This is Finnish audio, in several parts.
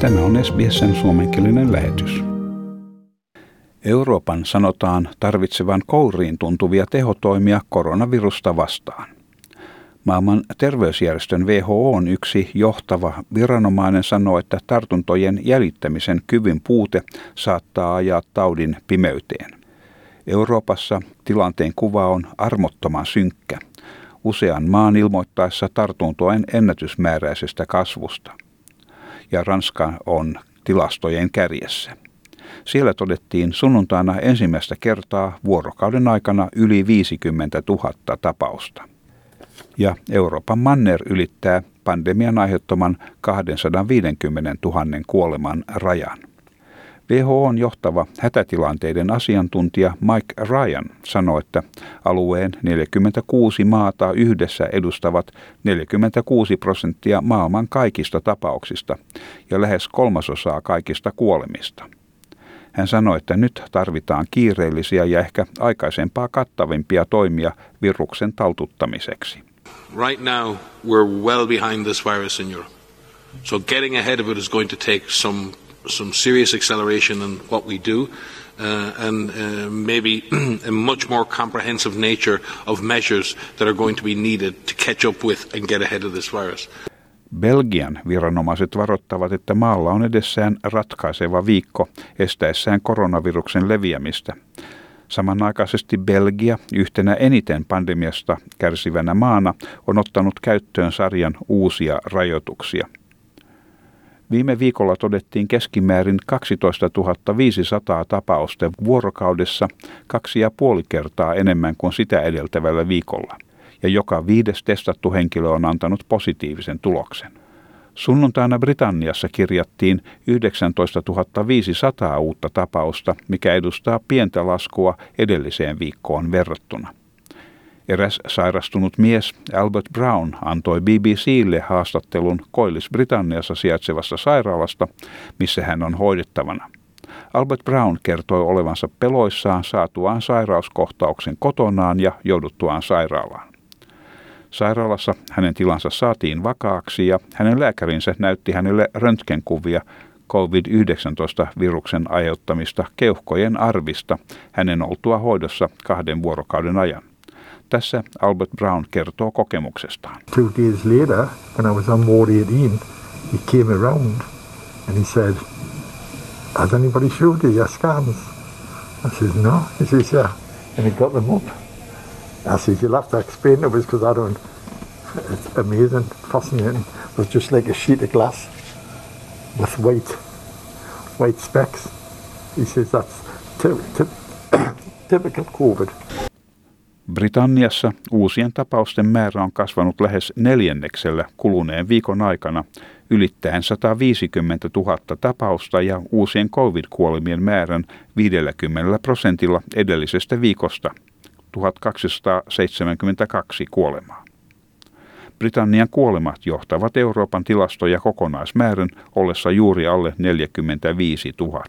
Tämä on SBSn suomenkielinen lähetys. Euroopan sanotaan tarvitsevan kouriin tuntuvia tehotoimia koronavirusta vastaan. Maailman terveysjärjestön WHO on yksi johtava viranomainen sanoo, että tartuntojen jäljittämisen kyvyn puute saattaa ajaa taudin pimeyteen. Euroopassa tilanteen kuva on armottoman synkkä. Usean maan ilmoittaessa tartuntojen ennätysmääräisestä kasvusta. Ja Ranska on tilastojen kärjessä. Siellä todettiin sunnuntaina ensimmäistä kertaa vuorokauden aikana yli 50 000 tapausta ja Euroopan manner ylittää pandemian aiheuttaman 250 000 kuoleman rajan. WHOn johtava hätätilanteiden asiantuntija Mike Ryan sanoi, että alueen 46 maata yhdessä edustavat 46 prosenttia maailman kaikista tapauksista ja lähes kolmasosaa kaikista kuolemista. Hän sanoi, että nyt tarvitaan kiireellisiä ja ehkä aikaisempaa kattavimpia toimia viruksen taltuttamiseksi. right now we're well behind this virus in Europe. So getting ahead of it is going to take some some serious acceleration in what we do. Uh, and uh, maybe a much more comprehensive nature of measures that are going to be needed to catch up with and get ahead of this virus. Belgian viranomaiset varoittavat, että maalla on edessään ratkaiseva viikko estäessään koronaviruksen leviämistä. Samanaikaisesti Belgia, yhtenä eniten pandemiasta kärsivänä maana, on ottanut käyttöön sarjan uusia rajoituksia. Viime viikolla todettiin keskimäärin 12 500 tapausta vuorokaudessa kaksi ja puoli kertaa enemmän kuin sitä edeltävällä viikolla, ja joka viides testattu henkilö on antanut positiivisen tuloksen. Sunnuntaina Britanniassa kirjattiin 19 500 uutta tapausta, mikä edustaa pientä laskua edelliseen viikkoon verrattuna. Eräs sairastunut mies, Albert Brown, antoi BBClle haastattelun Koillis-Britanniassa sijaitsevassa sairaalasta, missä hän on hoidettavana. Albert Brown kertoi olevansa peloissaan saatuaan sairauskohtauksen kotonaan ja jouduttuaan sairaalaan. Sairaalassa hänen tilansa saatiin vakaaksi ja hänen lääkärinsä näytti hänelle röntgenkuvia COVID-19-viruksen aiheuttamista keuhkojen arvista hänen oltua hoidossa kahden vuorokauden ajan. Tässä Albert Brown kertoo kokemuksestaan. Two days later, when I was on ward 18, he came around and he said, has anybody showed you your scans? I said, no. He says, yeah. And he got them up. I said, you'll have to explain us because I don't. It's amazing, fascinating. It was just like a sheet of glass with white, white specks. He says that's typical COVID. Britanniassa uusien tapausten määrä on kasvanut lähes neljänneksellä kuluneen viikon aikana, ylittäen 150 000 tapausta ja uusien covid-kuolemien määrän 50 prosentilla edellisestä viikosta – 1272 kuolemaa. Britannian kuolemat johtavat Euroopan tilastoja kokonaismäärän ollessa juuri alle 45 000.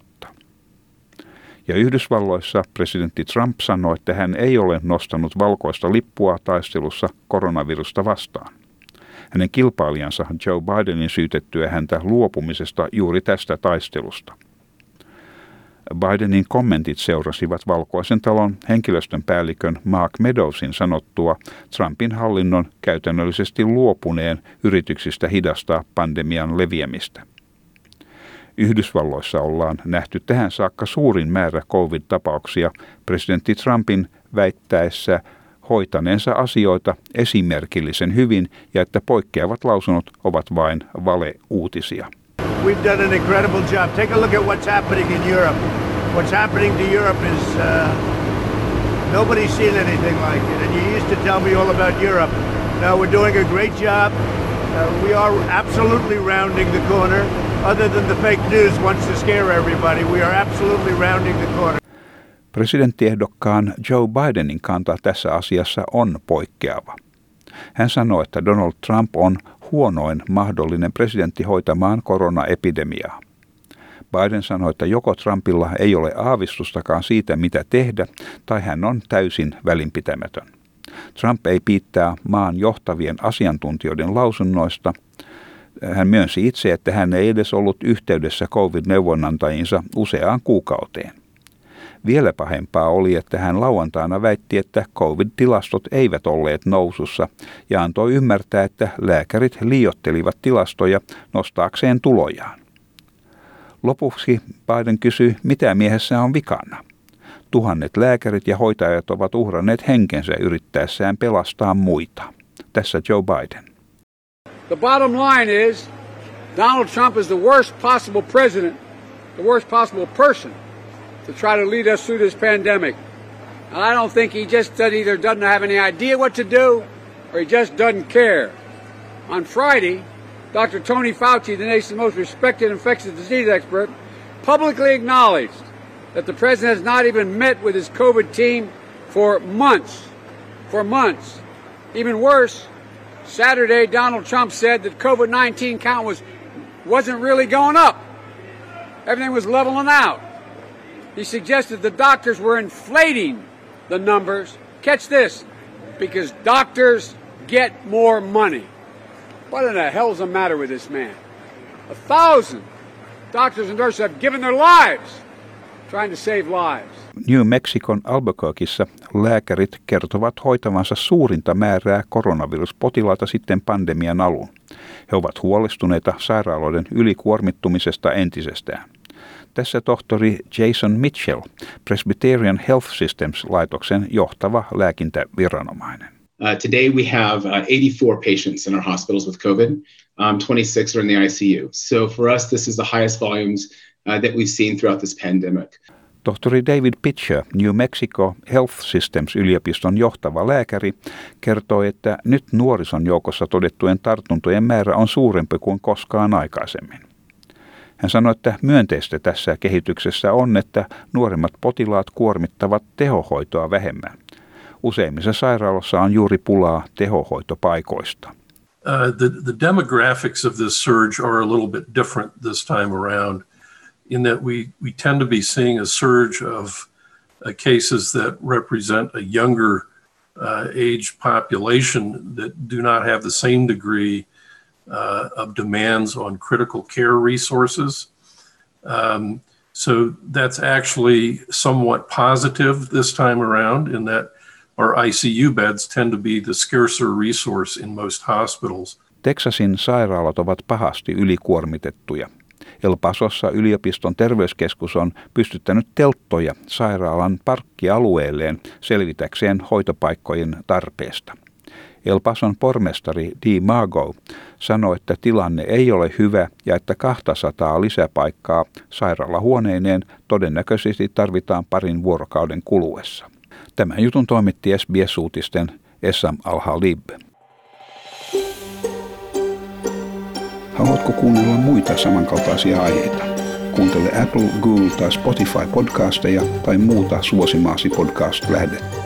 Ja Yhdysvalloissa presidentti Trump sanoi, että hän ei ole nostanut valkoista lippua taistelussa koronavirusta vastaan. Hänen kilpailijansa Joe Bidenin syytettyä häntä luopumisesta juuri tästä taistelusta – Bidenin kommentit seurasivat valkoisen talon henkilöstön päällikön Mark Medowsin sanottua Trumpin hallinnon käytännöllisesti luopuneen yrityksistä hidastaa pandemian leviämistä. Yhdysvalloissa ollaan nähty tähän saakka suurin määrä COVID-tapauksia presidentti Trumpin väittäessä hoitaneensa asioita esimerkillisen hyvin ja että poikkeavat lausunnot ovat vain valeuutisia. We've done an incredible job. Take a look at what's happening in Europe. What's happening to Europe is uh, nobody's seen anything like it. And you used to tell me all about Europe. Now we're doing a great job. Uh, we are absolutely rounding the corner. Other than the fake news wants to scare everybody, we are absolutely rounding the corner. Presidenttiehdokkaan Joe Bidenin kanta tässä asiassa on poikkeava. Hän sanoi, että Donald Trump on huonoin mahdollinen presidentti hoitamaan koronaepidemiaa. Biden sanoi, että joko Trumpilla ei ole aavistustakaan siitä, mitä tehdä, tai hän on täysin välinpitämätön. Trump ei piittää maan johtavien asiantuntijoiden lausunnoista. Hän myönsi itse, että hän ei edes ollut yhteydessä COVID-neuvonantajiinsa useaan kuukauteen. Vielä pahempaa oli, että hän lauantaina väitti, että covid-tilastot eivät olleet nousussa ja antoi ymmärtää, että lääkärit liiottelivat tilastoja nostaakseen tulojaan. Lopuksi Biden kysyi, mitä miehessä on vikana. Tuhannet lääkärit ja hoitajat ovat uhranneet henkensä yrittäessään pelastaa muita. Tässä Joe Biden. The bottom line is Donald Trump is the worst possible president, the worst possible person to try to lead us through this pandemic. And I don't think he just either doesn't have any idea what to do or he just doesn't care. On Friday, Dr. Tony Fauci, the nation's most respected infectious disease expert, publicly acknowledged that the president has not even met with his COVID team for months. For months. Even worse, Saturday, Donald Trump said that COVID 19 count was, wasn't really going up. Everything was leveling out. He suggested the doctors were inflating the numbers. Catch this, because doctors get more money. What in the hell's the matter with this man? A thousand doctors and nurses have given their lives trying to save lives. New Mexicon Albuquerqueissa lääkärit kertovat hoitavansa suurinta määrää koronaviruspotilaita sitten pandemian alun. He ovat huolestuneita sairaaloiden ylikuormittumisesta entisestään. Tässä tohtori Jason Mitchell, Presbyterian Health Systems-laitoksen johtava lääkintäviranomainen. Uh, today we have uh, 84 patients in our hospitals with COVID. Um, 26 are in the ICU. So for us, this is the highest volumes uh, that we've seen throughout this pandemic. Tohtori David Pitcher, New Mexico Health Systems yliopiston johtava lääkäri, kertoi, että nyt nuorison joukossa todettujen tartuntojen määrä on suurempi kuin koskaan aikaisemmin. Hän sanoi, että myönteistä tässä kehityksessä on, että nuorimmat potilaat kuormittavat tehohoitoa vähemmän. Useimmissa sairaaloissa on juuri pulaa tehohoitopaikoista. Uh, the, the demographics of this surge are a little bit different this time around in that we, we tend to be seeing a surge of uh, cases that represent a younger uh, age population that do not have the same degree uh, of demands on critical care resources. Um, so that's actually somewhat positive this time around in that our ICU beds tend to be the scarcer resource in most hospitals. Texasin sairaalat ovat pahasti ylikuormitettuja. El Pasossa yliopiston terveyskeskus on pystyttänyt telttoja sairaalan parkkialueelleen selvitäkseen hoitopaikkojen tarpeesta. El Pason pormestari Di Mago sanoi, että tilanne ei ole hyvä ja että 200 lisäpaikkaa sairaalahuoneineen todennäköisesti tarvitaan parin vuorokauden kuluessa. Tämän jutun toimitti SBS-uutisten Essam Al-Halib. Haluatko kuunnella muita samankaltaisia aiheita? Kuuntele Apple, Google tai Spotify podcasteja tai muuta suosimaasi podcast-lähdettä.